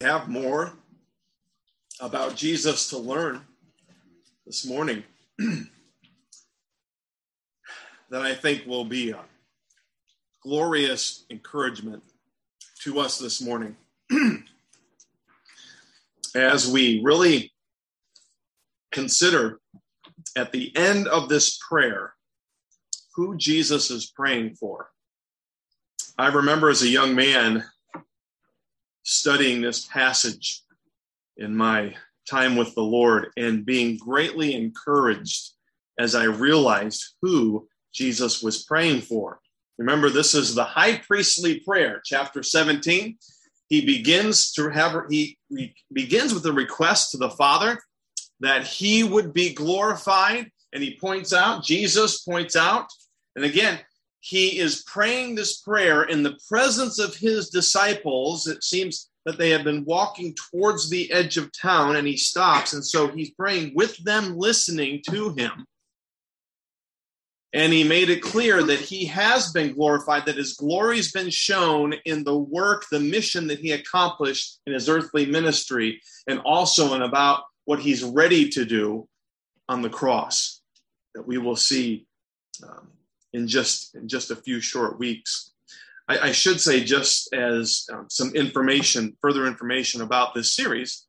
have more about Jesus to learn this morning that I think will be a glorious encouragement to us this morning as we really consider at the end of this prayer who Jesus is praying for. I remember as a young man studying this passage in my time with the Lord and being greatly encouraged as I realized who Jesus was praying for. Remember, this is the high priestly prayer, chapter 17. He begins to have he, begins with a request to the Father that he would be glorified, and he points out, Jesus points out, and again, he is praying this prayer in the presence of his disciples. It seems that they have been walking towards the edge of town and he stops. And so he's praying with them, listening to him. And he made it clear that he has been glorified, that his glory's been shown in the work, the mission that he accomplished in his earthly ministry, and also in about what he's ready to do on the cross that we will see um, in just in just a few short weeks. I, I should say, just as um, some information, further information about this series,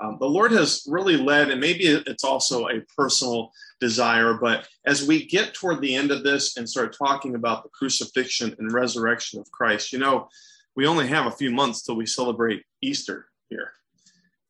um, the Lord has really led, and maybe it's also a personal desire, but as we get toward the end of this and start talking about the crucifixion and resurrection of Christ, you know, we only have a few months till we celebrate Easter here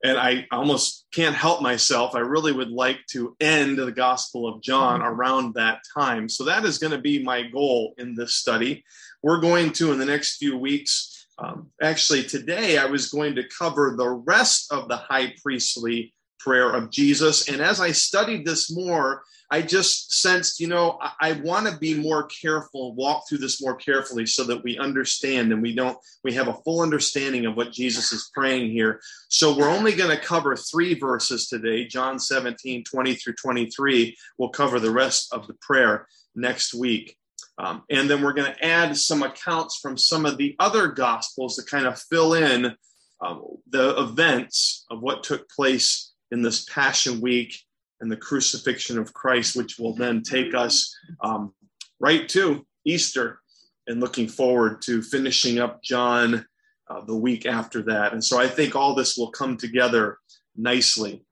and I almost can't help myself. I really would like to end the Gospel of John mm-hmm. around that time. So that is going to be my goal in this study. We're going to, in the next few weeks, um, actually, today I was going to cover the rest of the high priestly prayer of Jesus. And as I studied this more, I just sensed, you know, I, I want to be more careful, walk through this more carefully so that we understand and we don't, we have a full understanding of what Jesus is praying here. So we're only going to cover three verses today John 17, 20 through 23. We'll cover the rest of the prayer next week. Um, and then we're going to add some accounts from some of the other gospels to kind of fill in um, the events of what took place in this Passion Week and the crucifixion of Christ, which will then take us um, right to Easter and looking forward to finishing up John uh, the week after that. And so I think all this will come together nicely.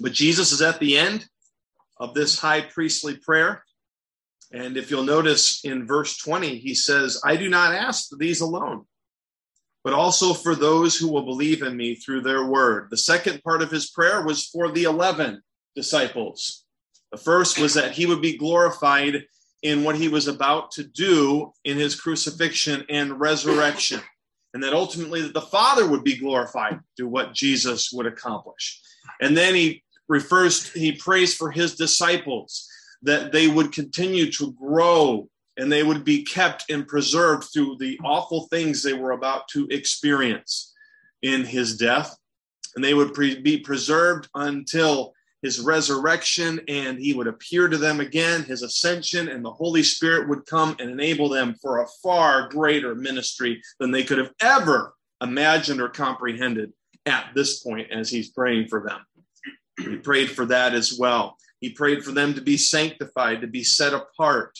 But Jesus is at the end of this high priestly prayer. And if you'll notice in verse 20, he says, I do not ask these alone, but also for those who will believe in me through their word. The second part of his prayer was for the 11 disciples. The first was that he would be glorified in what he was about to do in his crucifixion and resurrection, and that ultimately that the Father would be glorified through what Jesus would accomplish. And then he refers, he prays for his disciples that they would continue to grow and they would be kept and preserved through the awful things they were about to experience in his death. And they would pre- be preserved until his resurrection and he would appear to them again, his ascension, and the Holy Spirit would come and enable them for a far greater ministry than they could have ever imagined or comprehended at this point as he's praying for them. He prayed for that as well. He prayed for them to be sanctified, to be set apart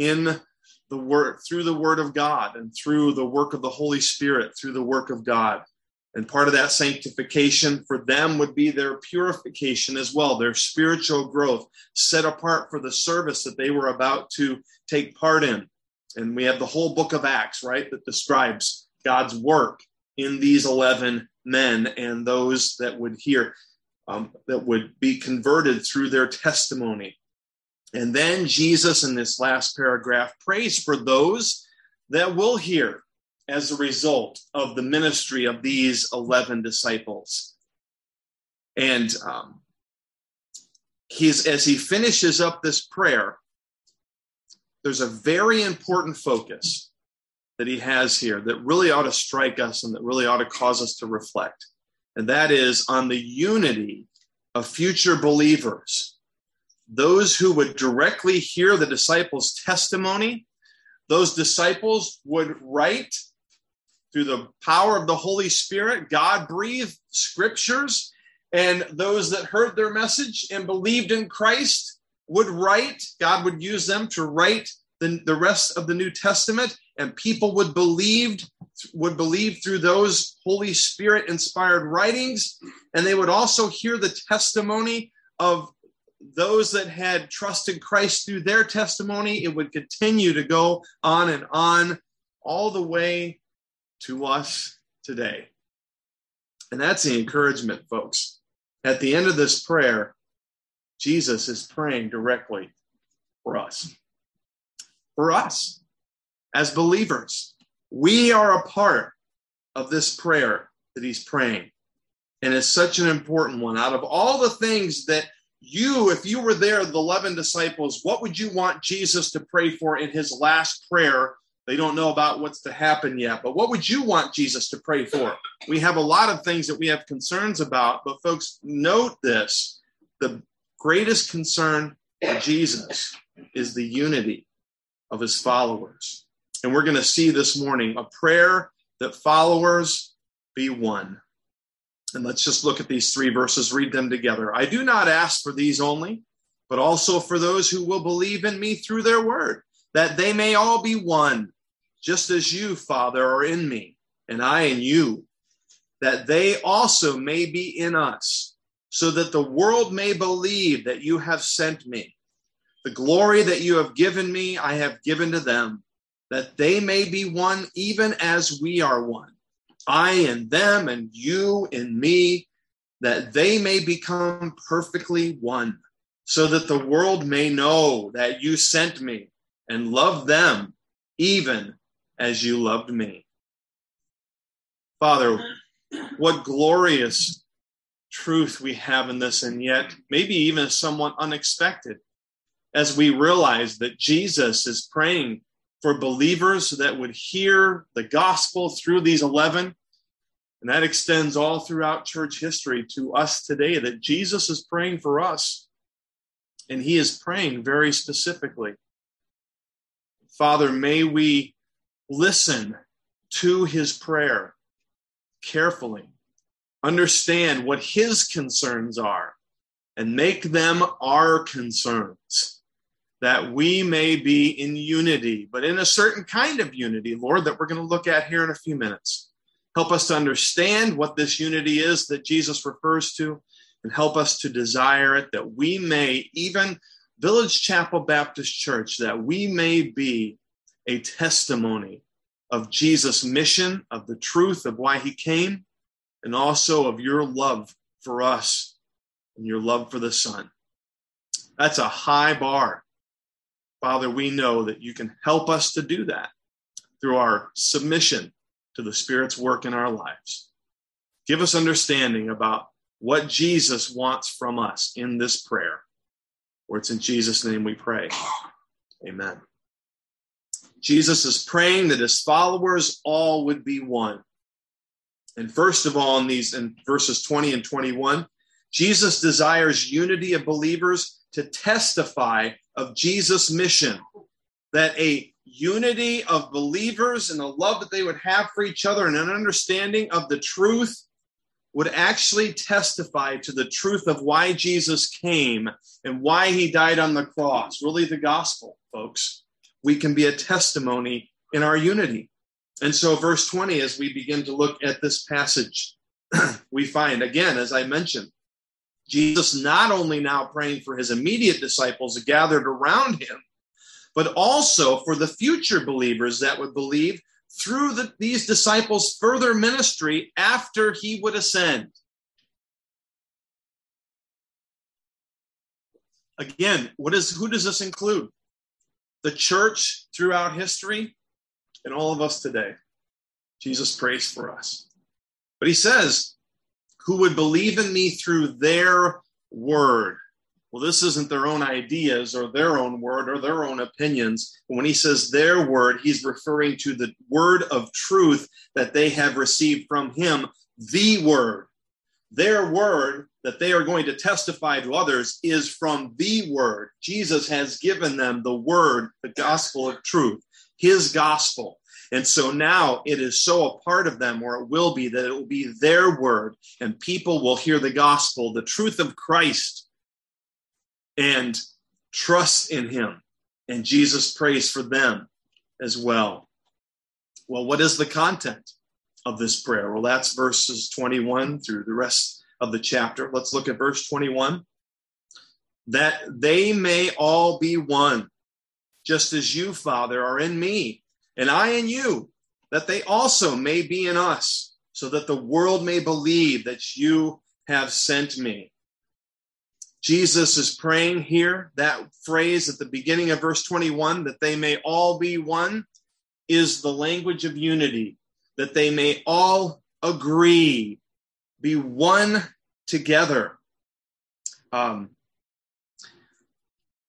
in the word through the word of God and through the work of the Holy Spirit, through the work of God. And part of that sanctification for them would be their purification as well, their spiritual growth, set apart for the service that they were about to take part in. And we have the whole book of Acts, right, that describes God's work in these 11 men and those that would hear, um, that would be converted through their testimony. And then Jesus, in this last paragraph, prays for those that will hear as a result of the ministry of these 11 disciples. And um, he's, as he finishes up this prayer, there's a very important focus that he has here that really ought to strike us and that really ought to cause us to reflect. And that is on the unity of future believers. Those who would directly hear the disciples' testimony, those disciples would write through the power of the Holy Spirit, God breathed scriptures, and those that heard their message and believed in Christ would write, God would use them to write the, the rest of the New Testament, and people would believe would believe through those Holy Spirit inspired writings, and they would also hear the testimony of those that had trusted Christ through their testimony. It would continue to go on and on all the way to us today. And that's the encouragement, folks. At the end of this prayer, Jesus is praying directly for us. For us as believers, we are a part of this prayer that he's praying. And it's such an important one. Out of all the things that you, if you were there, the 11 disciples, what would you want Jesus to pray for in his last prayer they don't know about what's to happen yet. But what would you want Jesus to pray for? We have a lot of things that we have concerns about, but folks, note this the greatest concern for Jesus is the unity of his followers. And we're going to see this morning a prayer that followers be one. And let's just look at these three verses, read them together. I do not ask for these only, but also for those who will believe in me through their word that they may all be one, just as you, Father, are in me, and I in you, that they also may be in us, so that the world may believe that you have sent me. The glory that you have given me, I have given to them, that they may be one even as we are one. I in them, and you in me, that they may become perfectly one, so that the world may know that you sent me and love them even as you loved me. Father, what glorious truth we have in this, and yet maybe even somewhat unexpected as we realize that Jesus is praying for believers that would hear the gospel through these 11. And that extends all throughout church history to us today that Jesus is praying for us. And he is praying very specifically Father, may we listen to his prayer carefully, understand what his concerns are, and make them our concerns, that we may be in unity, but in a certain kind of unity, Lord, that we're going to look at here in a few minutes. Help us to understand what this unity is that Jesus refers to, and help us to desire it, that we may even Village Chapel Baptist Church that we may be a testimony of Jesus' mission, of the truth of why he came, and also of your love for us and your love for the Son. That's a high bar. Father, we know that you can help us to do that through our submission to the Spirit's work in our lives. Give us understanding about what Jesus wants from us in this prayer. For it's in Jesus' name we pray. Amen. Jesus is praying that his followers all would be one. And first of all, in these in verses 20 and 21, Jesus desires unity of believers to testify of Jesus' mission, that a unity of believers and the love that they would have for each other and an understanding of the truth would actually testify to the truth of why Jesus came and why he died on the cross. Really, the gospel, folks. We can be a testimony in our unity. And so, verse 20, as we begin to look at this passage, we find, again, as I mentioned, Jesus not only now praying for his immediate disciples gathered around him, but also for the future believers that would believe through the, these disciples' further ministry after he would ascend. Again, what is who does this include? The church throughout history and all of us today. Jesus prays for us. But he says, who would believe in me through their word. Well, this isn't their own ideas or their own word or their own opinions. When he says their word, he's referring to the word of truth that they have received from him, the word. Their word that they are going to testify to others is from the word. Jesus has given them the word, the gospel of truth, his gospel. And so now it is so a part of them, or it will be, that it will be their word, and people will hear the gospel, the truth of Christ, and trust in him. And Jesus prays for them as well. Well, what is the content of this prayer? Well, that's verses 21 through the rest of the chapter. Let's look at verse 21. That they may all be one, just as you, Father, are in me, and I in you, that they also may be in us, so that the world may believe that you have sent me. Jesus is praying here. That phrase at the beginning of verse 21, that they may all be one, is the language of unity, that they may all agree, be one together. Um,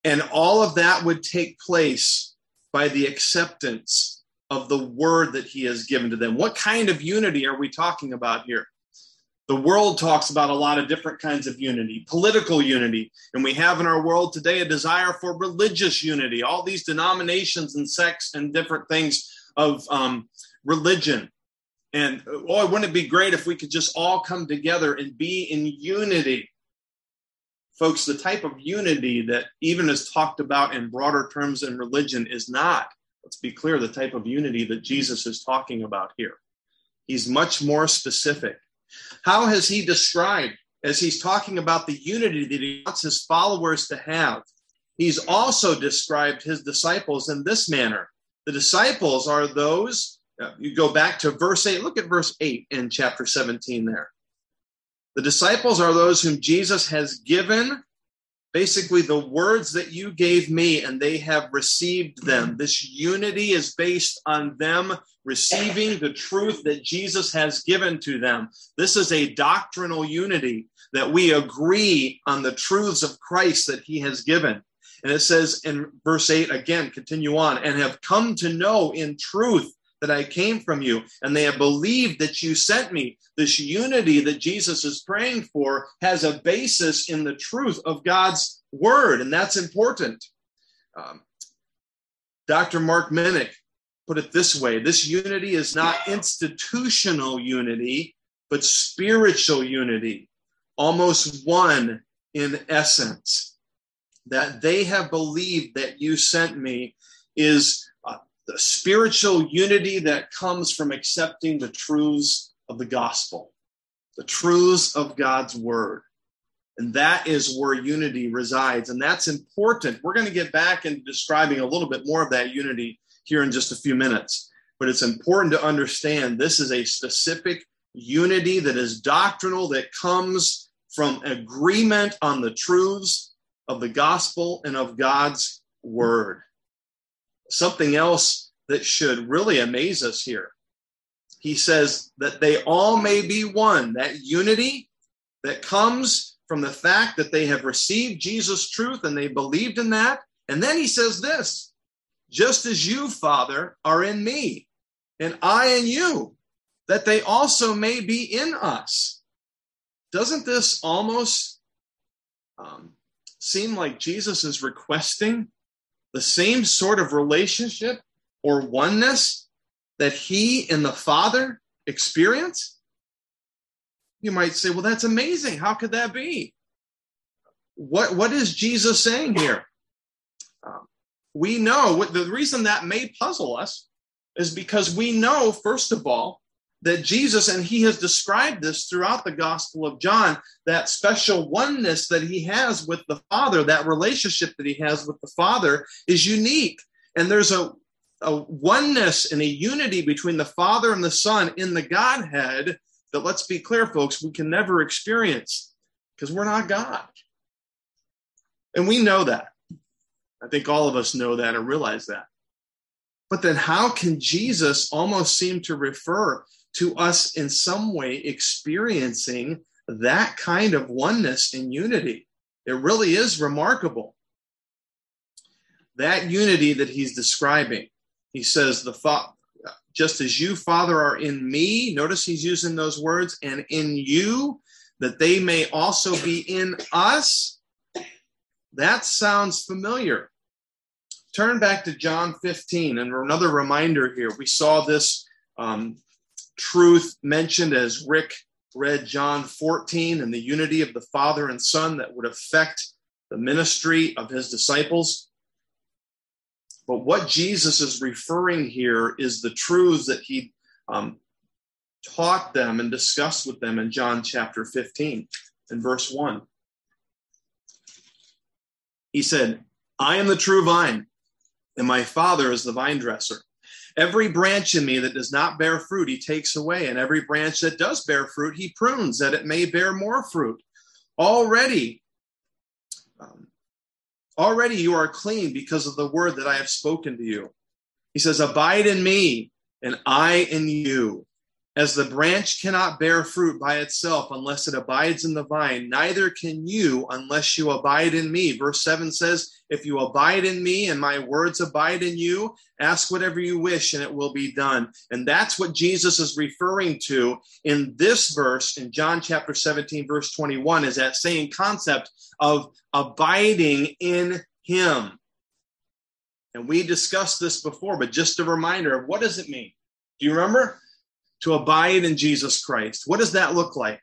and all of that would take place by the acceptance of the word that he has given to them. What kind of unity are we talking about here? The world talks about a lot of different kinds of unity, political unity, and we have in our world today a desire for religious unity, all these denominations and sects and different things of um, religion. And oh, wouldn't it be great if we could just all come together and be in unity? Folks, the type of unity that even is talked about in broader terms in religion is not, let's be clear, the type of unity that Jesus is talking about here. He's much more specific. How has he described, as he's talking about the unity that he wants his followers to have? He's also described his disciples in this manner. The disciples are those, uh, you go back to verse 8, look at verse 8 in chapter 17 there. The disciples are those whom Jesus has given basically the words that you gave me, and they have received them. This unity is based on them receiving the truth that Jesus has given to them. This is a doctrinal unity that we agree on the truths of Christ that he has given. And it says in verse 8 again, continue on, and have come to know in truth that I came from you, and they have believed that you sent me. This unity that Jesus is praying for has a basis in the truth of God's word, and that's important. Um, Dr. Mark Minnick put it this way this unity is not institutional unity, but spiritual unity, almost one in essence. That they have believed that you sent me is the spiritual unity that comes from accepting the truths of the gospel, the truths of God's word. And that is where unity resides. And that's important. We're going to get back into describing a little bit more of that unity here in just a few minutes. But it's important to understand this is a specific unity that is doctrinal, that comes from agreement on the truths of the gospel and of God's word something else that should really amaze us here. He says that they all may be one, that unity that comes from the fact that they have received Jesus' truth and they believed in that. And then he says this just as you, Father, are in me, and I in you, that they also may be in us. Doesn't this almost um, seem like Jesus is requesting the same sort of relationship or oneness that he and the Father experience? You might say, well, that's amazing. How could that be? What, what is Jesus saying here? Um, we know the reason that may puzzle us is because we know, first of all, that Jesus, and he has described this throughout the Gospel of John, that special oneness that he has with the Father, that relationship that he has with the Father is unique. And there's a, a oneness and a unity between the Father and the Son in the Godhead that, let's be clear, folks, we can never experience because we're not God. And we know that. I think all of us know that and realize that. But then, how can Jesus almost seem to refer to us in some way experiencing that kind of oneness and unity. It really is remarkable. That unity that he's describing, he says, the fa- just as you, Father, are in me, notice he's using those words, and in you, that they may also be in us. That sounds familiar. turn back to John 15 and another reminder here. We saw this um, truth mentioned as Rick read John 14 and the unity of the Father and Son that would affect the ministry of his disciples. But what Jesus is referring here is the truths that he um, taught them and discussed with them in John chapter 15 and verse 1. He said, I am the true vine, and my Father is the vine dresser. Every branch in me that does not bear fruit, he takes away, and every branch that does bear fruit, he prunes that it may bear more fruit. Already, um, already you are clean because of the word that I have spoken to you. He says, Abide in me, and I in you. As the branch cannot bear fruit by itself unless it abides in the vine, neither can you unless you abide in me. Verse 7 says, If you abide in me and my words abide in you, ask whatever you wish and it will be done. And that's what Jesus is referring to in this verse in John chapter 17, verse 21, is that same concept of abiding in him. And we discussed this before, but just a reminder of what does it mean? Do you remember? To abide in Jesus Christ. What does that look like?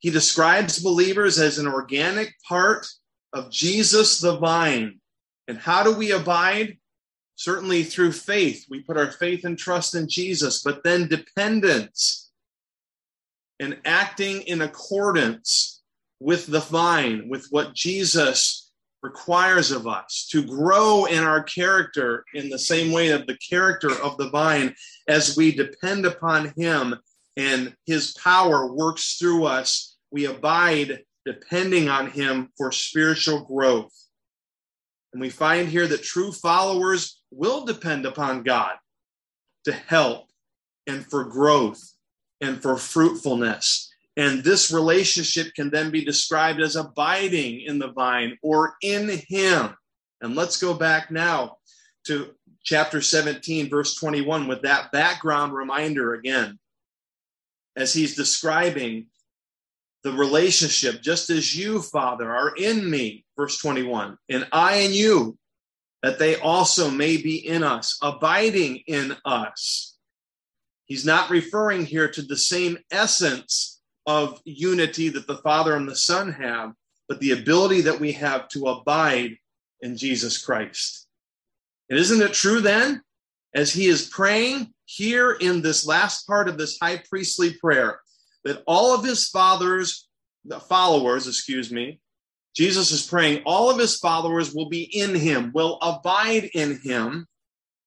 He describes believers as an organic part of Jesus the vine. And how do we abide? Certainly through faith. We put our faith and trust in Jesus, but then dependence and acting in accordance with the vine, with what Jesus requires of us to grow in our character in the same way of the character of the vine as we depend upon him and his power works through us. We abide depending on him for spiritual growth. And we find here that true followers will depend upon god to help and for growth and for fruitfulness and this relationship can then be described as abiding in the vine or in him. And let's go back now to chapter 17, verse 21, with that background reminder again, as he's describing the relationship, just as you, Father, are in me, verse 21, and I in you, that they also may be in us, abiding in us. He's not referring here to the same essence of unity that the Father and the Son have, but the ability that we have to abide in Jesus Christ. And isn't it true then, as he is praying here in this last part of this high priestly prayer, that all of his fathers, followers, excuse me, Jesus is praying all of his followers will be in him, will abide in him,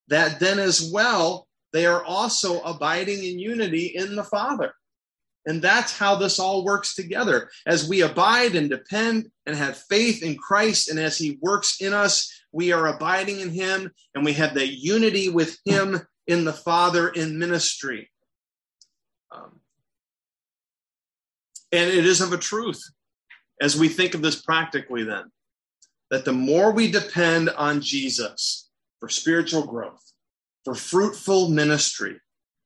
that then as well they are also abiding in unity in the Father. And that's how this all works together. As we abide and depend and have faith in Christ, and as He works in us, we are abiding in Him and we have that unity with Him in the Father in ministry. Um, and it is of a truth, as we think of this practically, then, that the more we depend on Jesus for spiritual growth, for fruitful ministry,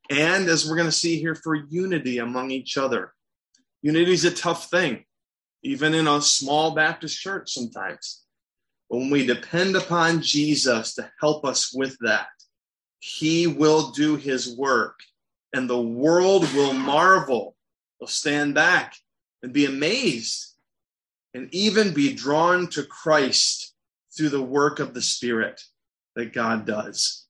and as we're going to see here, for unity among each other. Unity is a tough thing, even in a small Baptist church sometimes. But when we depend upon Jesus to help us with that, he will do his work, and the world will marvel. They'll stand back and be amazed and even be drawn to Christ through the work of the Spirit that God does.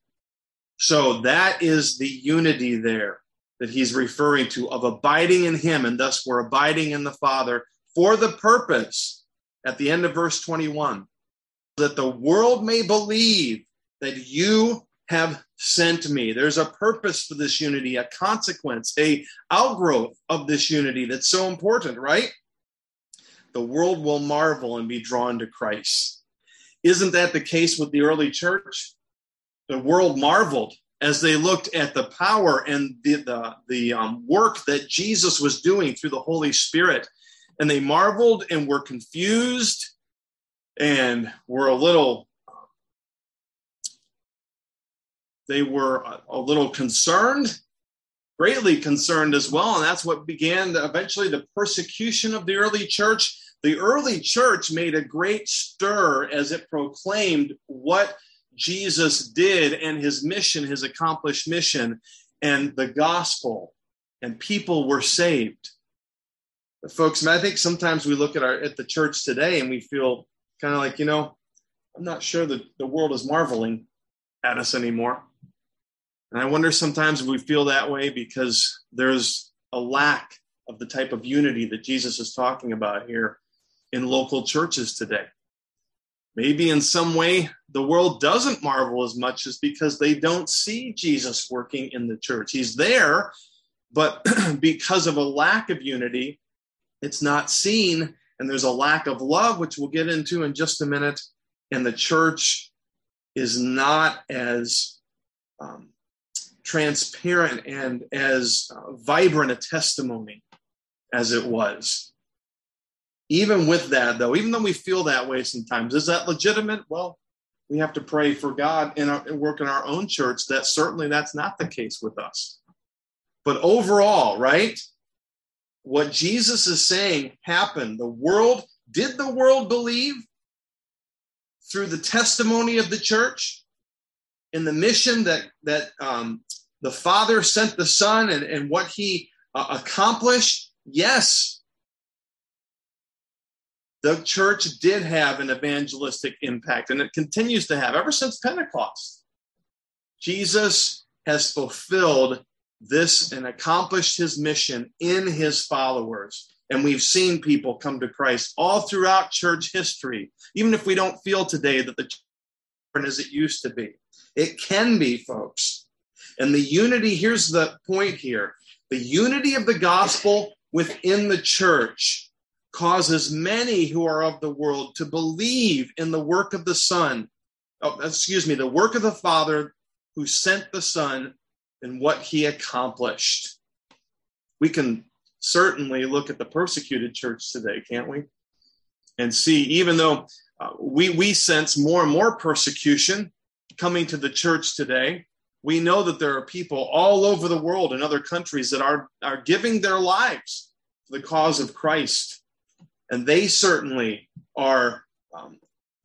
So that is the unity there that he's referring to of abiding in him, and thus we're abiding in the Father for the purpose, at the end of verse 21, that the world may believe that you have sent me. There's a purpose for this unity, a consequence, a outgrowth of this unity that's so important, right? The world will marvel and be drawn to Christ. Isn't that the case with the early church? The world marveled as they looked at the power and the, the, the um, work that Jesus was doing through the Holy Spirit. And they marveled and were confused and were a little, they were a, little concerned, greatly concerned as well. And that's what began eventually the persecution of the early church. The early church made a great stir as it proclaimed what Jesus did and his mission, his accomplished mission, and the gospel, and people were saved. But folks, I think sometimes we look at our at the church today and we feel kind of like, you know, I'm not sure that the world is marveling at us anymore. And I wonder sometimes if we feel that way because there's a lack of the type of unity that Jesus is talking about here in local churches today. Maybe in some way the world doesn't marvel as much as because they don't see Jesus working in the church. He's there, but because of a lack of unity, it's not seen. And there's a lack of love, which we'll get into in just a minute. And the church is not as um, transparent and as uh, vibrant a testimony as it was. Even with that, though, even though we feel that way sometimes, is that legitimate? Well, we have to pray for God and, and work in our own church that certainly that's not the case with us. But overall, right? What Jesus is saying happened. The world, did the world believe through the testimony of the church in the mission that, that um, the Father sent the Son and, and what he uh, accomplished? Yes. The church did have an evangelistic impact, and it continues to have ever since Pentecost. Jesus has fulfilled this and accomplished his mission in his followers. And we've seen people come to Christ all throughout church history, even if we don't feel today that the church is as it used to be. It can be, folks. And the unity, here's the point here the unity of the gospel within the church causes many who are of the world to believe in the work of the Son, oh, excuse me, the work of the Father who sent the Son and what he accomplished. We can certainly look at the persecuted church today, can't we? And see, even though uh, we, we sense more and more persecution coming to the church today, we know that there are people all over the world in other countries that are, are giving their lives for the cause of Christ. And they certainly are um,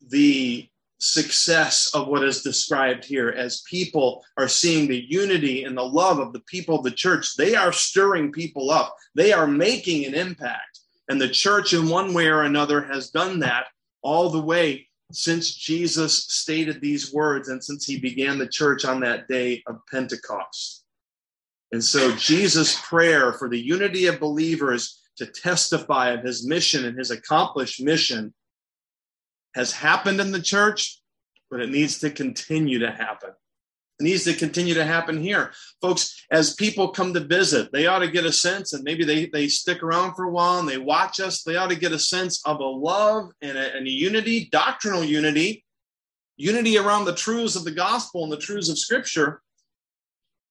the success of what is described here as people are seeing the unity and the love of the people of the church. They are stirring people up, they are making an impact. And the church, in one way or another, has done that all the way since Jesus stated these words and since he began the church on that day of Pentecost. And so, Jesus' prayer for the unity of believers to testify of his mission and his accomplished mission has happened in the church, but it needs to continue to happen. It needs to continue to happen here. Folks, as people come to visit, they ought to get a sense, and maybe they, they stick around for a while and they watch us, they ought to get a sense of a love and a, and a unity, doctrinal unity, unity around the truths of the gospel and the truths of scripture.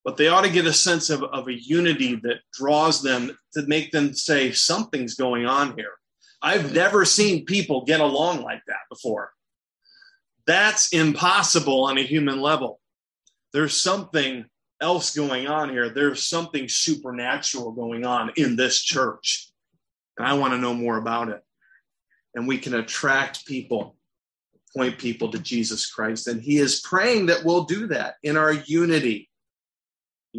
But they ought to get a sense of, of a unity that draws them to make them say, something's going on here. I've never seen people get along like that before. That's impossible on a human level there's something else going on here. There's something supernatural going on in this church. And I want to know more about it. And we can attract people, point people to Jesus Christ. And He is praying that we'll do that in our unity.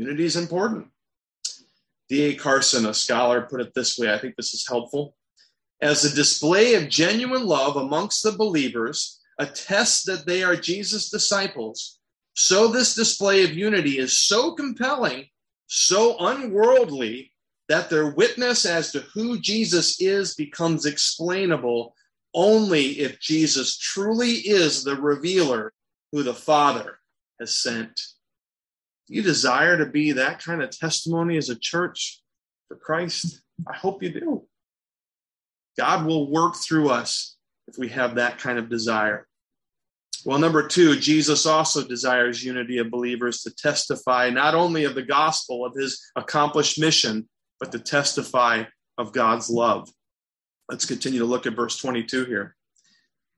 Unity is important. D.A. Carson, a scholar, put it this way I think this is helpful. As a display of genuine love amongst the believers, attests that they are Jesus' disciples so, this display of unity is so compelling, so unworldly, that their witness as to who Jesus is becomes explainable only if Jesus truly is the revealer who the Father has sent. You desire to be that kind of testimony as a church for Christ? I hope you do. God will work through us if we have that kind of desire. Well, number two, Jesus also desires unity of believers to testify not only of the gospel, of his accomplished mission, but to testify of God's love. Let's continue to look at verse 22 here.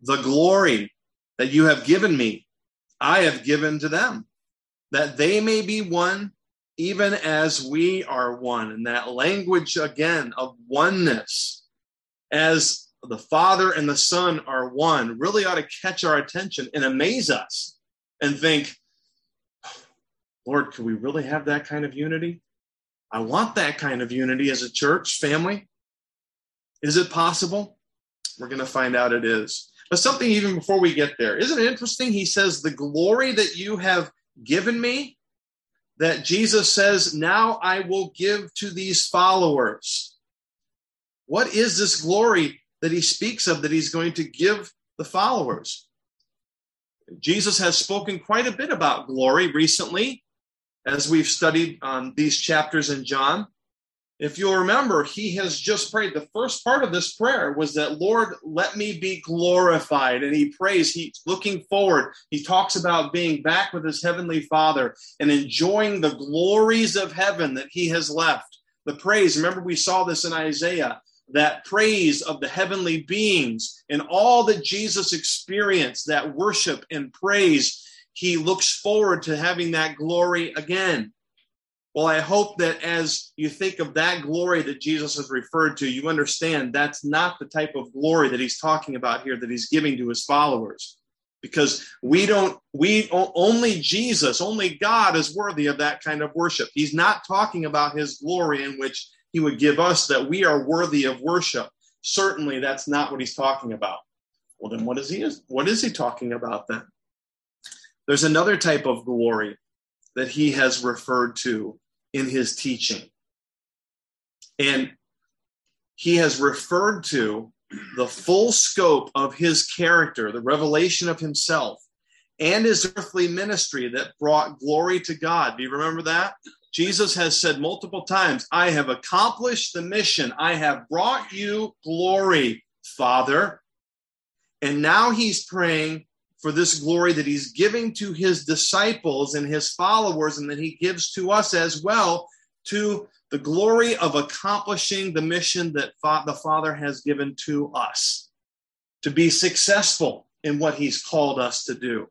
The glory that you have given me, I have given to them, that they may be one, even as we are one. And that language again of oneness, as the Father and the Son are one really ought to catch our attention and amaze us and think, Lord, could we really have that kind of unity? I want that kind of unity as a church family. Is it possible? We're going to find out it is. But something even before we get there, isn't it interesting? He says, The glory that you have given me, that Jesus says, Now I will give to these followers. What is this glory that he speaks of that he's going to give the followers? Jesus has spoken quite a bit about glory recently as we've studied on these chapters in John. If you'll remember, he has just prayed. The first part of this prayer was that, Lord, let me be glorified. And he prays, he's looking forward. He talks about being back with his heavenly Father and enjoying the glories of heaven that he has left. The praise, remember, we saw this in Isaiah, that praise of the heavenly beings and all that Jesus experienced, that worship and praise. He looks forward to having that glory again. Well, I hope that as you think of that glory that Jesus has referred to, you understand that's not the type of glory that he's talking about here that he's giving to his followers. Because we don't, we only Jesus, only God is worthy of that kind of worship. He's not talking about his glory in which he would give us that we are worthy of worship. Certainly, that's not what he's talking about. Well, then what is he what is he talking about then? There's another type of glory that he has referred to in his teaching. And he has referred to the full scope of his character, the revelation of himself, and his earthly ministry that brought glory to God. Do you remember that? Jesus has said multiple times, I have accomplished the mission. I have brought you glory, Father. And now he's praying for this glory that he's giving to his disciples and his followers, and that he gives to us as well, to the glory of accomplishing the mission that the Father has given to us, to be successful in what he's called us to do.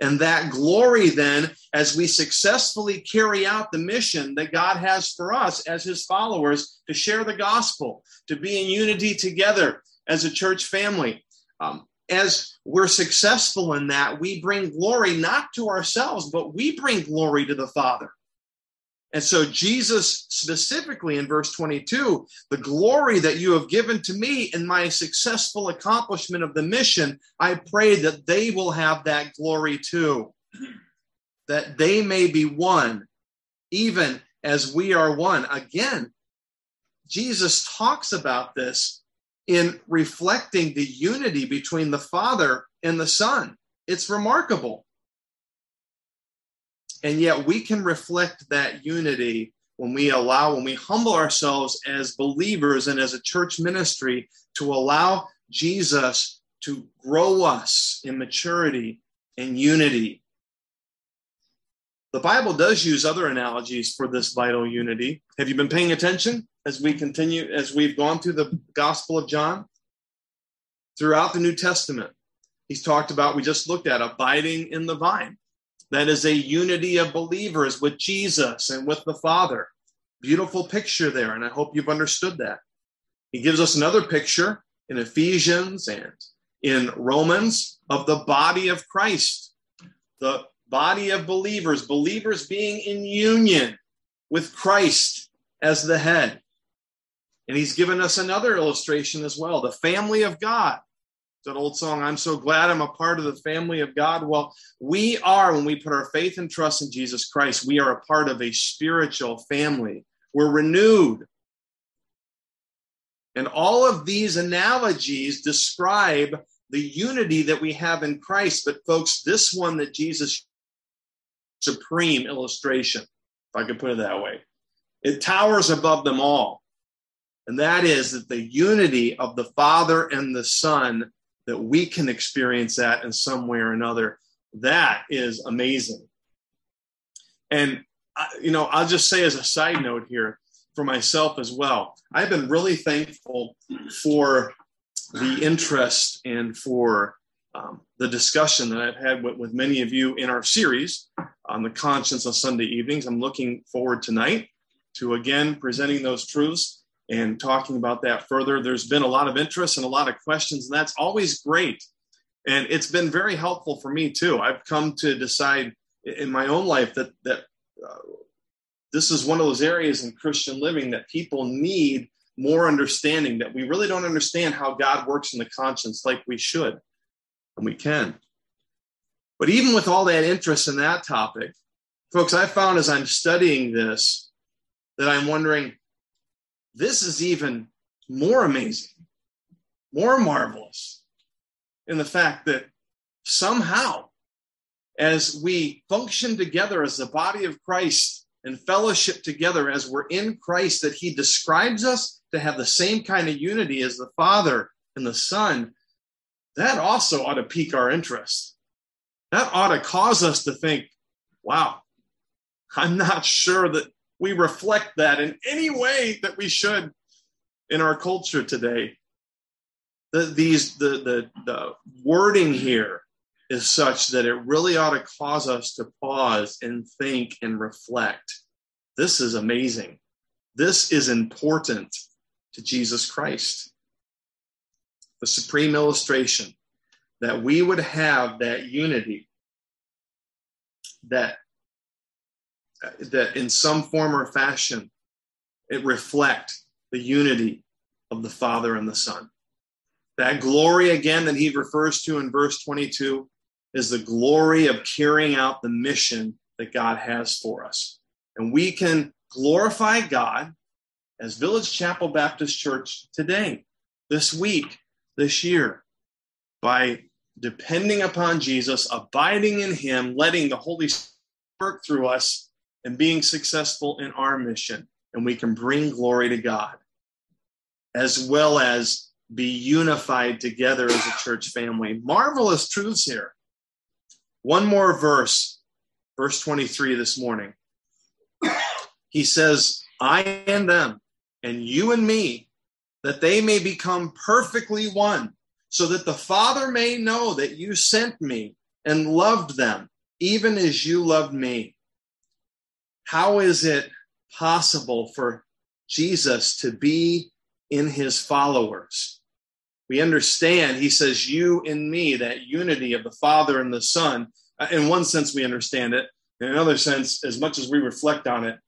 And that glory, then, as we successfully carry out the mission that God has for us as his followers to share the gospel, to be in unity together as a church family, um, as we're successful in that, we bring glory not to ourselves, but we bring glory to the Father. And so, Jesus specifically in verse 22, the glory that you have given to me in my successful accomplishment of the mission, I pray that they will have that glory too, that they may be one, even as we are one. Again, Jesus talks about this in reflecting the unity between the Father and the Son. It's remarkable. And yet we can reflect that unity when we allow, when we humble ourselves as believers and as a church ministry to allow Jesus to grow us in maturity and unity. The Bible does use other analogies for this vital unity. Have you been paying attention? as we continue, as we've gone through the Gospel of John, throughout the New Testament, he's talked about, we just looked at abiding in the vine. That is a unity of believers with Jesus and with the Father. Beautiful picture there, and I hope you've understood that. He gives us another picture in Ephesians and in Romans of the body of Christ, the body of believers, believers being in union with Christ as the head. And he's given us another illustration as well the family of God. That old song, I'm so glad I'm a part of the family of God. Well, we are, when we put our faith and trust in Jesus Christ, we are a part of a spiritual family. We're renewed. And all of these analogies describe the unity that we have in Christ. But, folks, this one that Jesus supreme illustration, if I could put it that way, it towers above them all and that is that the unity of the Father and the Son, that we can experience that in some way or another, that is amazing. And, you know, I'll just say as a side note here for myself as well, I've been really thankful for the interest and for um, the discussion that I've had with, with many of you in our series on the conscience of Sunday evenings. I'm looking forward tonight to again presenting those truths and talking about that further. There's been a lot of interest and a lot of questions, and that's always great. And it's been very helpful for me too. I've come to decide in my own life that that uh, this is one of those areas in Christian living that people need more understanding. That we really don't understand how God works in the conscience like we should, and we can. But even with all that interest in that topic, folks, I found as I'm studying this that I'm wondering, this is even more amazing, more marvelous in the fact that somehow, as we function together as the body of Christ and fellowship together as we're in Christ, that He describes us to have the same kind of unity as the Father and the Son, that also ought to pique our interest. That ought to cause us to think, wow, I'm not sure that we reflect that in any way that we should in our culture today. The, these the, the the wording here is such that it really ought to cause us to pause and think and reflect. This is amazing. This is important to Jesus Christ. The supreme illustration that we would have that unity that that in some form or fashion it reflect the unity of the Father and the Son. That glory again that he refers to in verse 22 is the glory of carrying out the mission that God has for us. And we can glorify God as Village Chapel Baptist Church today, this week, this year, by depending upon Jesus, abiding in him, letting the Holy Spirit work through us and being successful in our mission, and we can bring glory to God, as well as be unified together as a church family. Marvelous truths here. One more verse, verse 23 this morning. He says, I and them, and you and me, that they may become perfectly one, so that the Father may know that you sent me and loved them, even as you loved me how is it possible for Jesus to be in his followers? We understand, he says, you and me, that unity of the Father and the Son. Uh, in one sense, we understand it. In another sense, as much as we reflect on it,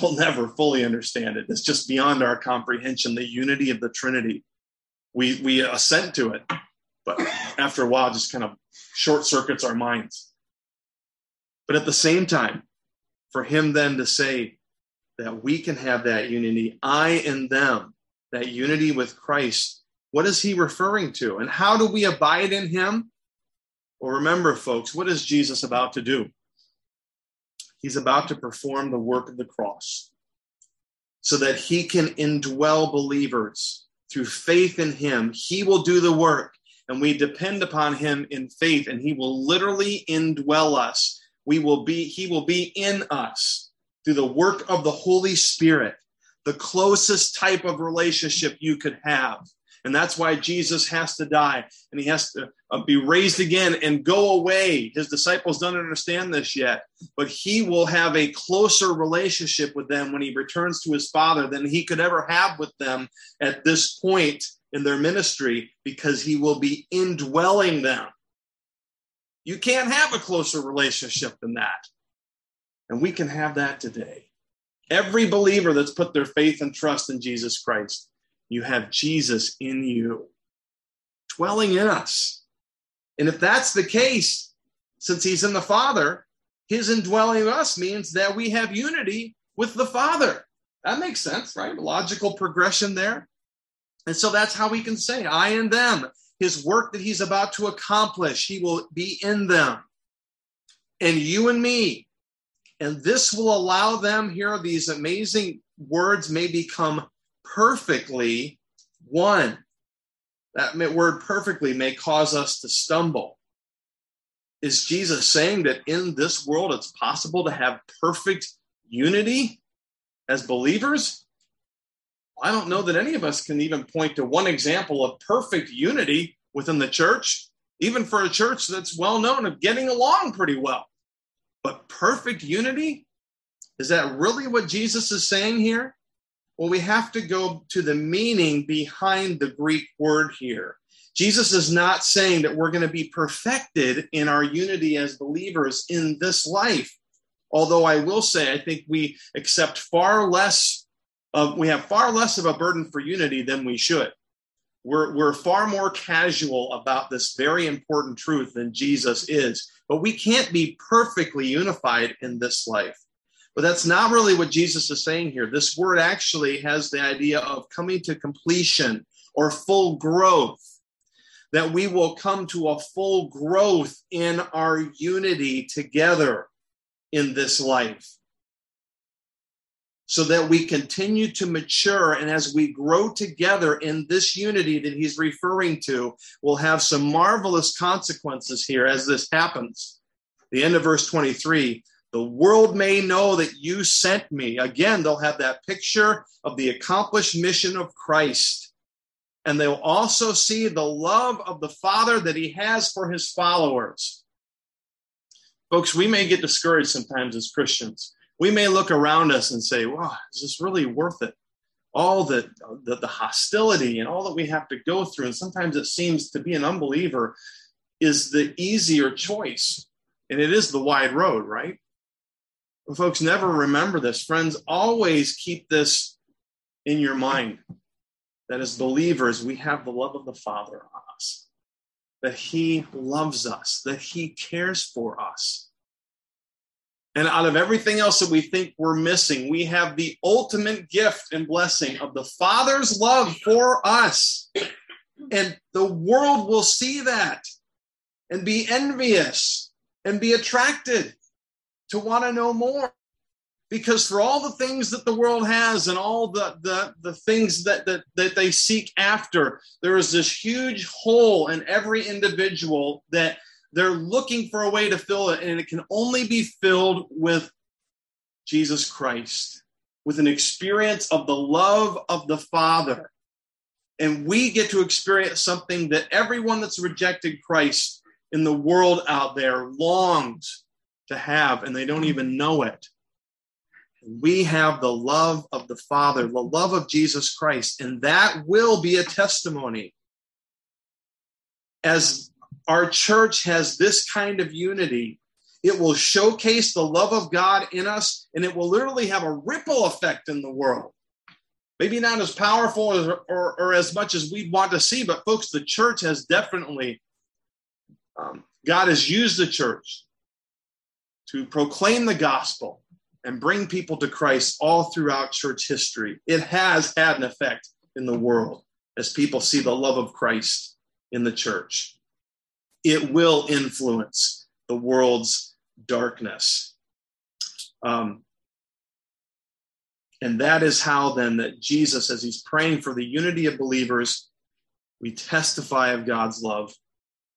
we'll never fully understand it. It's just beyond our comprehension, the unity of the Trinity. We, we assent to it, but after a while, just kind of short circuits our minds. But at the same time, for him then to say that we can have that unity, I and them, that unity with Christ, what is he referring to? And how do we abide in him? Well, remember, folks, what is Jesus about to do? He's about to perform the work of the cross so that he can indwell believers through faith in him. He will do the work, and we depend upon him in faith, and he will literally indwell us we will be he will be in us through the work of the holy spirit the closest type of relationship you could have and that's why jesus has to die and he has to uh, be raised again and go away his disciples don't understand this yet but he will have a closer relationship with them when he returns to his father than he could ever have with them at this point in their ministry because he will be indwelling them you can't have a closer relationship than that. And we can have that today. Every believer that's put their faith and trust in Jesus Christ, you have Jesus in you, dwelling in us. And if that's the case, since he's in the Father, his indwelling us means that we have unity with the Father. That makes sense, right? Logical progression there. And so that's how we can say, I and them his work that he's about to accomplish, he will be in them. And you and me. And this will allow them, here are these amazing words, may become perfectly one. That word perfectly may cause us to stumble. Is Jesus saying that in this world it's possible to have perfect unity as believers? I don't know that any of us can even point to one example of perfect unity within the church, even for a church that's well known of getting along pretty well. But perfect unity? Is that really what Jesus is saying here? Well, we have to go to the meaning behind the Greek word here. Jesus is not saying that we're going to be perfected in our unity as believers in this life. Although I will say, I think we accept far less of, we have far less of a burden for unity than we should. We're, we're far more casual about this very important truth than Jesus is. But we can't be perfectly unified in this life. But that's not really what Jesus is saying here. This word actually has the idea of coming to completion or full growth, that we will come to a full growth in our unity together in this life so that we continue to mature. And as we grow together in this unity that he's referring to, we'll have some marvelous consequences here as this happens. The end of verse 23 the world may know that you sent me. Again, they'll have that picture of the accomplished mission of Christ. And they'll also see the love of the Father that he has for his followers. Folks, we may get discouraged sometimes as Christians we may look around us and say, wow, is this really worth it? All the, the, the hostility and all that we have to go through. And sometimes it seems to be an unbeliever is the easier choice. And it is the wide road, right? Folks, never remember this. Friends, always keep this in your mind that as believers, we have the love of the Father on us, that He loves us, that He cares for us, and out of everything else that we think we're missing, we have the ultimate gift and blessing of the Father's love for us. And the world will see that and be envious and be attracted to want to know more. Because for all the things that the world has and all the, the, the things that, that, that they seek after, there is this huge hole in every individual that they're looking for a way to fill it, and it can only be filled with Jesus Christ, with an experience of the love of the Father. And we get to experience something that everyone that's rejected Christ in the world out there longs to have, and they don't even know it. We have the love of the Father, the love of Jesus Christ, and that will be a testimony. As our church has this kind of unity, it will showcase the love of God in us and it will literally have a ripple effect in the world. Maybe not as powerful or, or as much as we'd want to see, but folks, the church has definitely, um, God has used the church to proclaim the gospel and bring people to Christ all throughout church history. It has had an effect in the world as people see the love of Christ in the church it will influence the world's darkness. Um, and that is how then that Jesus, as he's praying for the unity of believers, we testify of God's love.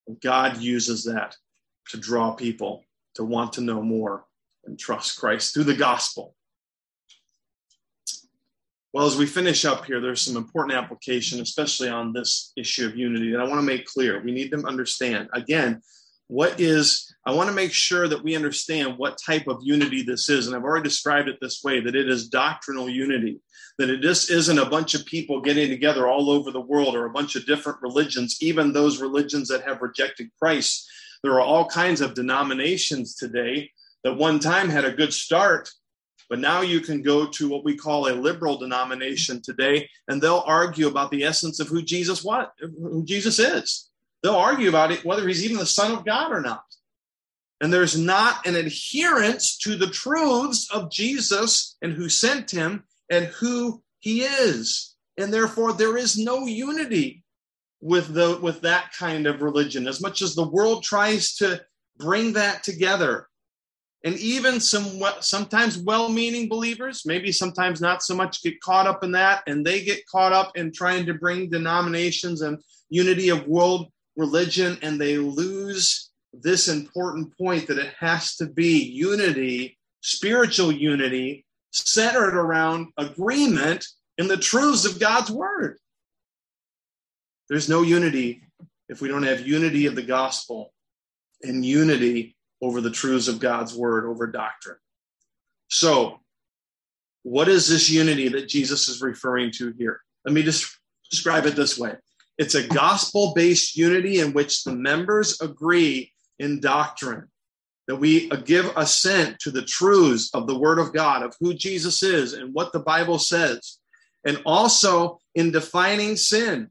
And God uses that to draw people to want to know more and trust Christ through the gospel. Well, as we finish up here, there's some important application, especially on this issue of unity, that I want to make clear. We need to understand. Again, what is, I want to make sure that we understand what type of unity this is. And I've already described it this way that it is doctrinal unity, that it just isn't a bunch of people getting together all over the world or a bunch of different religions, even those religions that have rejected Christ. There are all kinds of denominations today that one time had a good start but now you can go to what we call a liberal denomination today, and they'll argue about the essence of who Jesus what who Jesus is. They'll argue about it whether he's even the Son of God or not. And there's not an adherence to the truths of Jesus and who sent him and who he is. And therefore there is no unity with the with that kind of religion as much as the world tries to bring that together. And even some sometimes well-meaning believers maybe sometimes not so much get caught up in that and they get caught up in trying to bring denominations and unity of world religion and they lose this important point that it has to be unity spiritual unity centered around agreement in the truths of God's word there's no unity if we don't have unity of the gospel and unity over the truths of God's word, over doctrine. So, what is this unity that Jesus is referring to here? Let me just describe it this way It's a gospel based unity in which the members agree in doctrine, that we give assent to the truths of the Word of God, of who Jesus is and what the Bible says, and also in defining sin,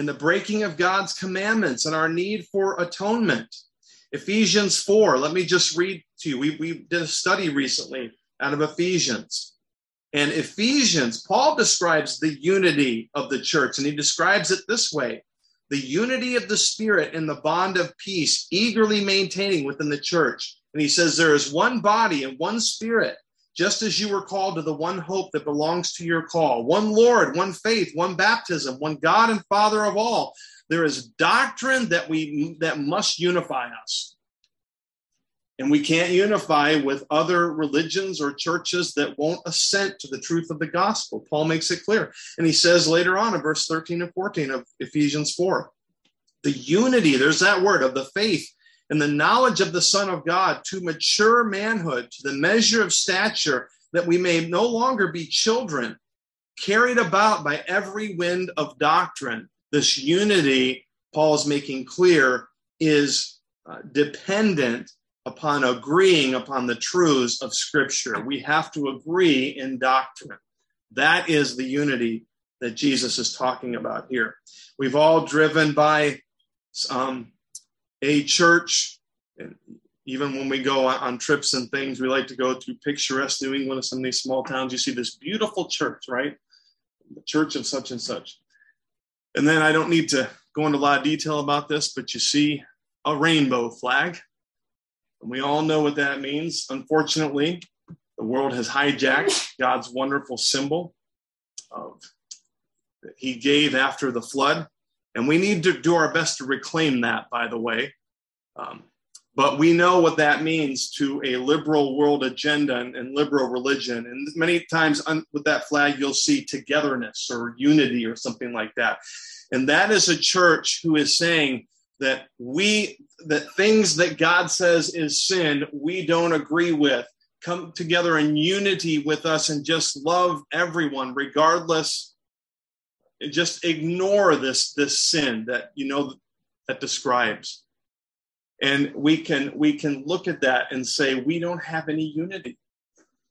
in the breaking of God's commandments, and our need for atonement. Ephesians 4, let me just read to you. We, we did a study recently out of Ephesians. And Ephesians, Paul describes the unity of the church, and he describes it this way the unity of the Spirit in the bond of peace, eagerly maintaining within the church. And he says, There is one body and one Spirit, just as you were called to the one hope that belongs to your call one Lord, one faith, one baptism, one God and Father of all. There is doctrine that we that must unify us. And we can't unify with other religions or churches that won't assent to the truth of the gospel. Paul makes it clear. And he says later on in verse 13 and 14 of Ephesians 4 the unity, there's that word of the faith and the knowledge of the Son of God to mature manhood, to the measure of stature, that we may no longer be children, carried about by every wind of doctrine. This unity, Paul is making clear, is uh, dependent upon agreeing upon the truths of Scripture. We have to agree in doctrine. That is the unity that Jesus is talking about here. We've all driven by um, a church, and even when we go on, trips and things, we like to go through picturesque New England and some of these small towns. You see this beautiful church, right? The church of such and such. And then I don't need to go into a lot of detail about this, but you see a rainbow flag and we all know what that means. Unfortunately, the world has hijacked God's wonderful symbol of that He gave after the flood. And we need to do our best to reclaim that, by the way. Um, but we know what that means to a liberal world agenda and, and liberal religion. And many times with that flag, you'll see togetherness or unity or something like that. And that is a church who is saying, that we that things that God says is sin we don't agree with come together in unity with us and just love everyone regardless just ignore this this sin that you know that describes. And we can we can look at that and say we don't have any unity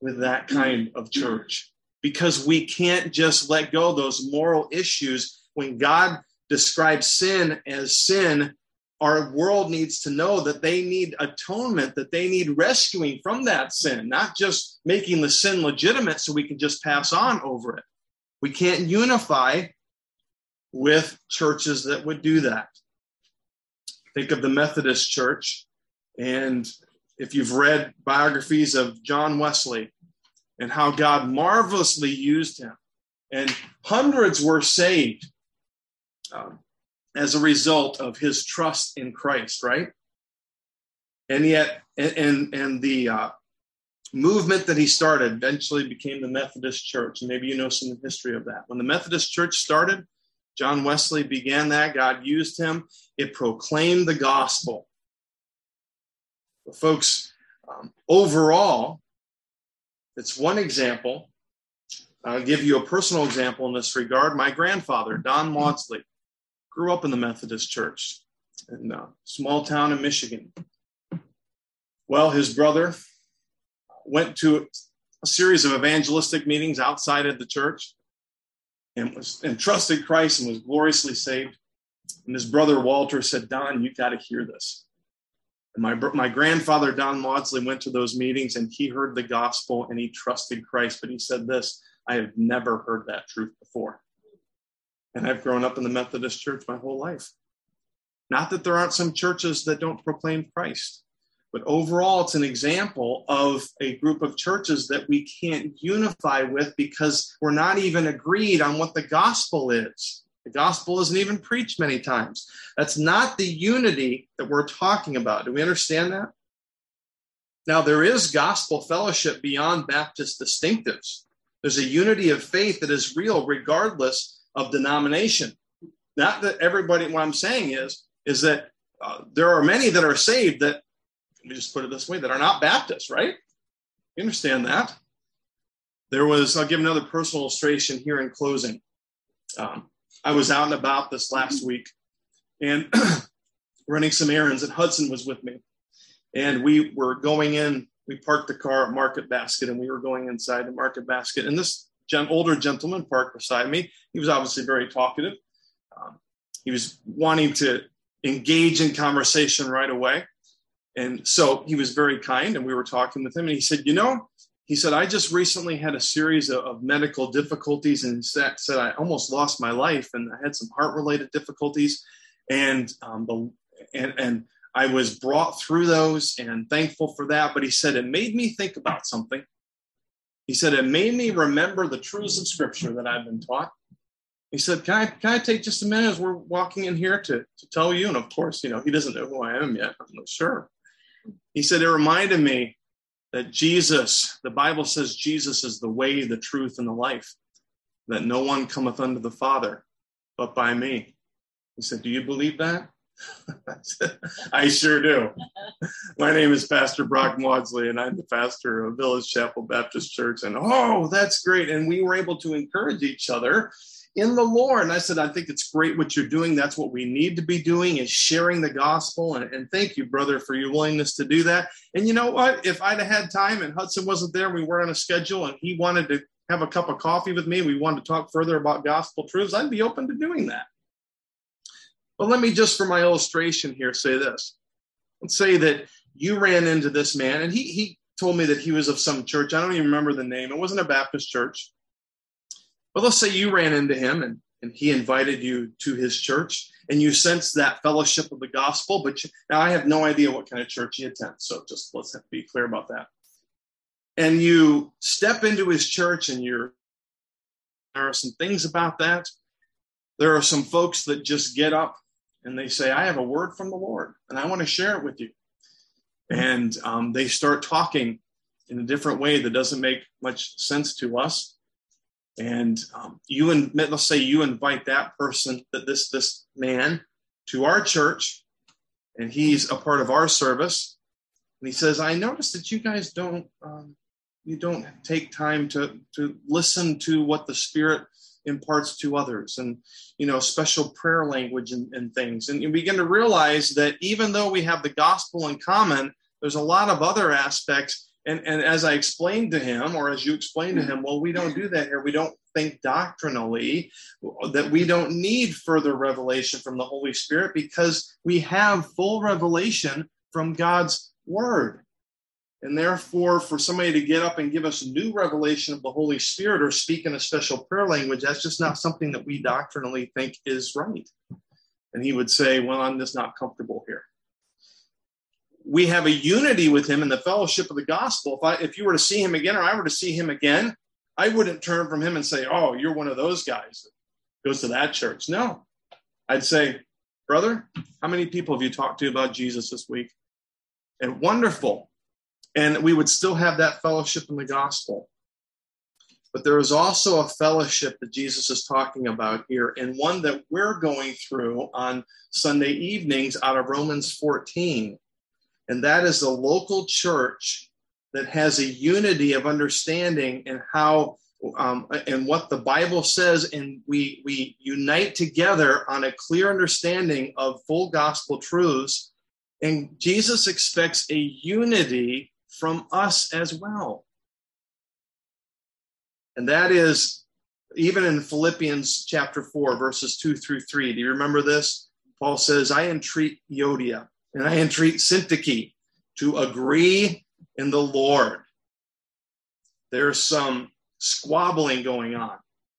with that kind of church. Because we can't just let go those moral issues when god describes sin as sin. Our world needs to know that they need atonement, that they need rescuing from that sin, not just making the sin legitimate so we can just pass on over it. We can't unify with churches that would do that. Think of the Methodist Church, and if you've read biographies of John Wesley and how God marvelously used him, and hundreds were saved. Um, as a result of his trust in Christ, right? And yet, and and the uh, movement that he started eventually became the Methodist Church. Maybe you know some history of that. When the Methodist Church started, John Wesley began that. God used him. It proclaimed the gospel. But folks, um, overall, it's one example. I'll give you a personal example in this regard. My grandfather, Don Maudsley, grew up in the Methodist church in a small town in Michigan. Well, his brother went to a series of evangelistic meetings outside of the church and was and trusted Christ and was gloriously saved. And his brother Walter said, Don, you got to hear this. And my, my grandfather, Don Maudsley, went to those meetings and he heard the gospel and he trusted Christ. But he said this I have never heard that truth before. And I've grown up in the Methodist church my whole life. Not that there aren't some churches that don't proclaim Christ, but overall, it's an example of a group of churches that we can't unify with because we're not even agreed on what the gospel is. The gospel isn't even preached many times. That's not the unity that we're talking about. Do we understand that? Now, there is gospel fellowship beyond Baptist distinctives. There's a unity of faith that is real regardless of denomination. Not that everybody, what I'm saying is, is that uh, there are many that are saved that, let me just put it this way, that are not Baptists, right? You understand that? There was, I'll give another personal illustration here in closing. Um, I was out and about this last week and running some errands, and Hudson was with me. And we were going in, we parked the car at Market Basket, and we were going inside the Market Basket. And this gen- older gentleman parked beside me. He was obviously very talkative. Um, he was wanting to engage in conversation right away. And so he was very kind, and we were talking with him. And he said, You know, he said, I just recently had a series of, of medical difficulties and said, said, I almost lost my life and I had some heart related difficulties. And, um, the, and, and I was brought through those and thankful for that. But he said, it made me think about something. He said, it made me remember the truths of scripture that I've been taught. He said, can I, can I take just a minute as we're walking in here to, to tell you? And of course, you know, he doesn't know who I am yet. I'm not sure. He said, it reminded me that Jesus, the Bible says Jesus is the way, the truth, and the life, that no one cometh unto the Father but by me. He said, Do you believe that? I sure do. My name is Pastor Brock Maudsley, and I'm the pastor of Village Chapel Baptist Church. And oh, that's great. And we were able to encourage each other in the Lord. And I said, I think it's great what you're doing. That's what we need to be doing is sharing the gospel. And, and thank you, brother, for your willingness to do that. And you know what? If I'd have had time and Hudson wasn't there, we were on a schedule and he wanted to have a cup of coffee with me, we wanted to talk further about gospel truths, I'd be open to doing that. But let me just, for my illustration here, say this. Let's say that you ran into this man and he, he told me that he was of some church. I don't even remember the name. It wasn't a Baptist church. But let's say you ran into him and, and he invited you to his church and you sense that fellowship of the gospel. But you, now I have no idea what kind of church he attends. So just let's be clear about that. And you step into his church and you're, there are some things about that. There are some folks that just get up and they say, I have a word from the Lord and I want to share it with you. And um, they start talking in a different way that doesn't make much sense to us and um, you and let's say you invite that person that this this man to our church and he's a part of our service and he says i noticed that you guys don't um, you don't take time to to listen to what the spirit imparts to others and you know special prayer language and, and things. And you begin to realize that even though we have the gospel in common there's a lot of other aspects and, and as I explained to him, or as you explained to him, well, we don't do that here. We don't think doctrinally that we don't need further revelation from the Holy Spirit because we have full revelation from God's Word. And therefore, for somebody to get up and give us new revelation of the Holy Spirit or speak in a special prayer language, that's just not something that we doctrinally think is right. And he would say, Well, I'm just not comfortable here we have a unity with him in the fellowship of the gospel. If I if you were to see him again or I were to see him again, I wouldn't turn from him and say, "Oh, you're one of those guys that goes to that church." No. I'd say, "Brother, how many people have you talked to about Jesus this week?" And wonderful. And we would still have that fellowship in the gospel. But there is also a fellowship that Jesus is talking about here, and one that we're going through on Sunday evenings out of Romans 14 and that is the local church that has a unity of understanding and how um, and what the Bible says, and we we unite together on a clear understanding of full gospel truths. And Jesus expects a unity from us as well. And that is even in Philippians chapter 4, verses 2 through 3. Do you remember this? Paul says, I entreat Euodia and I entreat Syntyche to agree in the Lord. There's some squabbling going on,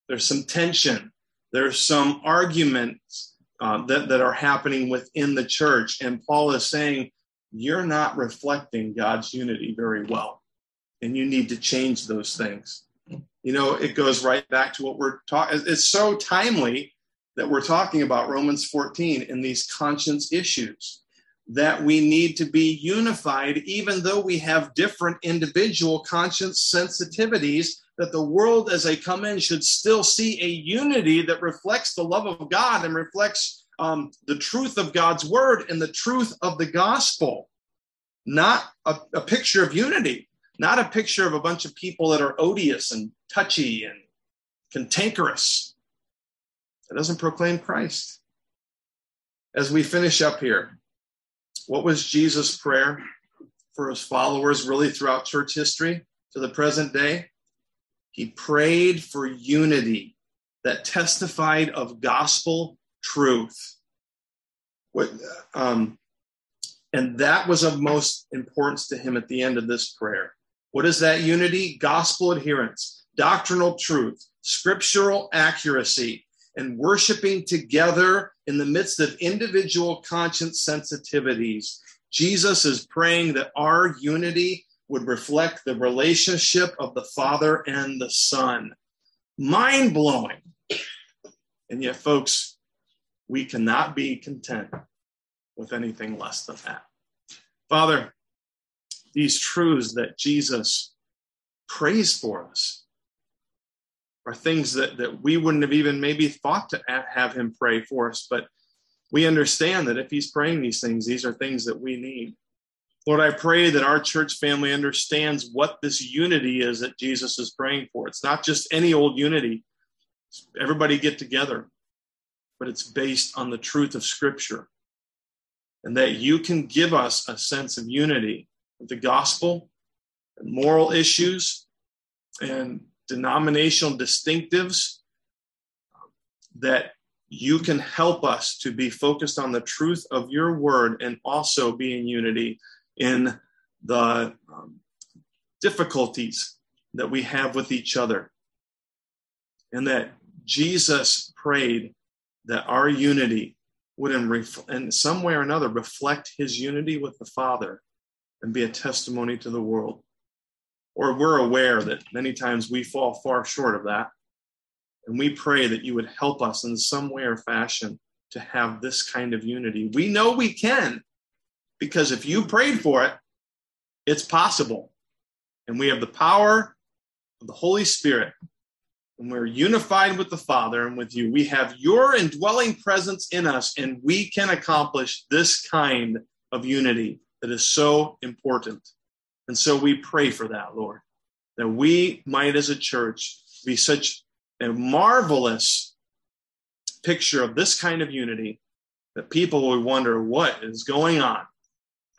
there's some tension, there's some arguments uh, that, that are happening within the church. And Paul is saying, You're not reflecting God's unity very well, and you need to change those things. You know, it goes right back to what we're talking. It's so timely that we're talking about Romans 14 and these conscience issues that we need to be unified, even though we have different individual conscience sensitivities, that the world as they come in should still see a unity that reflects the love of God and reflects um, the truth of God's word and the truth of the gospel, not a, a picture of unity, not a picture of a bunch of people that are odious and touchy and cantankerous. that doesn't proclaim Christ. As we finish up here, what was Jesus' prayer for his followers really throughout church history to the present day? He prayed for unity that testified of gospel truth. What, um, and that was of most importance to him at the end of this prayer. What is that unity? Gospel adherence, doctrinal truth, scriptural accuracy, and worshiping together in the midst of individual conscience sensitivities. Jesus is praying that our unity would reflect the relationship of the Father and the Son. Mind blowing. And yet, folks, we cannot be content with anything less than that. Father, these truths that Jesus prays for us are things that, that we wouldn't have even maybe thought to have him pray for us, but we understand that if he's praying these things, these are things that we need. Lord, I pray that our church family understands what this unity is that Jesus is praying for. It's not just any old unity, everybody get together, but it's based on the truth of Scripture. And that you can give us a sense of unity with the gospel and moral issues and denominational distinctives that you can help us to be focused on the truth of your word and also be in unity in the um, difficulties that we have with each other. And that Jesus prayed that our unity would, in, ref- in some way or another, reflect his unity with the Father and be a testimony to the world. Or we're aware that many times we fall far short of that. And we pray that you would help us in some way or fashion to have this kind of unity. We know we can because if you prayed for it, it's possible. And we have the power of the Holy Spirit. And we're unified with the Father and with you. We have your indwelling presence in us, and we can accomplish this kind of unity that is so important. And so we pray for that, Lord, that we might as a church be such a marvelous picture of this kind of unity that people will wonder what is going on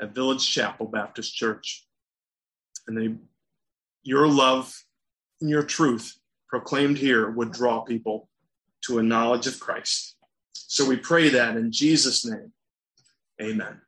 at Village Chapel Baptist Church. And they, your love and your truth proclaimed here would draw people to a knowledge of Christ. So we pray that in Jesus' name. Amen.